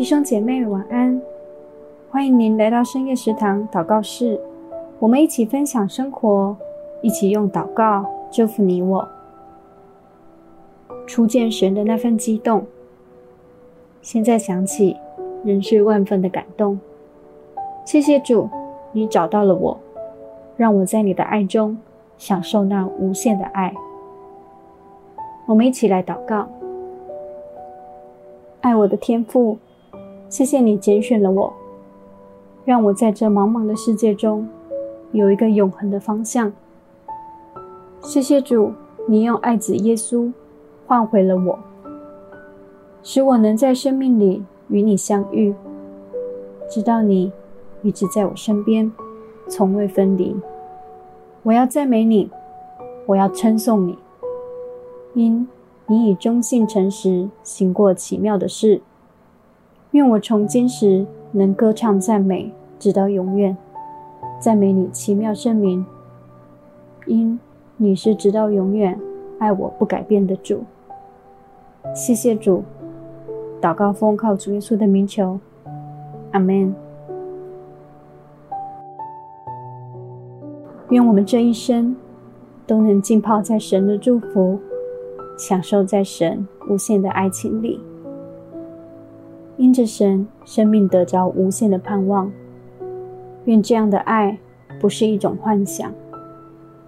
弟兄姐妹晚安，欢迎您来到深夜食堂祷告室，我们一起分享生活，一起用祷告祝福你我。初见神的那份激动，现在想起仍是万分的感动。谢谢主，你找到了我，让我在你的爱中享受那无限的爱。我们一起来祷告，爱我的天父。谢谢你拣选了我，让我在这茫茫的世界中有一个永恒的方向。谢谢主，你用爱子耶稣换回了我，使我能在生命里与你相遇，知道你一直在我身边，从未分离。我要赞美你，我要称颂你，因你以忠信诚实行过奇妙的事。愿我从今时能歌唱赞美，直到永远，赞美你奇妙圣名，因你是直到永远爱我不改变的主。谢谢主，祷告奉靠主耶稣的名求，阿门。愿我们这一生都能浸泡在神的祝福，享受在神无限的爱情里。因着神，生命得着无限的盼望。愿这样的爱不是一种幻想，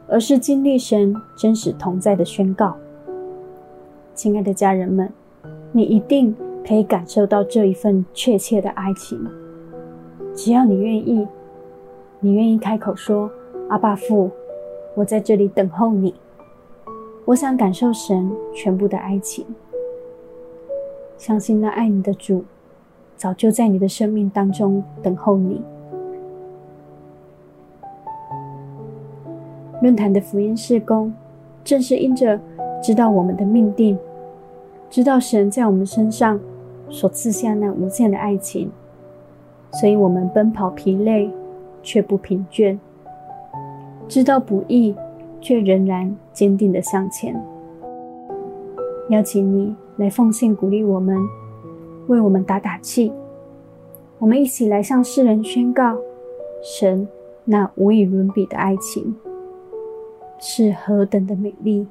而是经历神真实同在的宣告。亲爱的家人们，你一定可以感受到这一份确切的爱情。只要你愿意，你愿意开口说：“阿爸父，我在这里等候你。”我想感受神全部的爱情，相信那爱你的主。早就在你的生命当中等候你。论坛的福音事工，正是因着知道我们的命定，知道神在我们身上所赐下那无限的爱情，所以我们奔跑疲累却不疲倦，知道不易却仍然坚定的向前。邀请你来奉献鼓励我们。为我们打打气。我们一起来向世人宣告神那无与伦比的爱情是何等的美丽。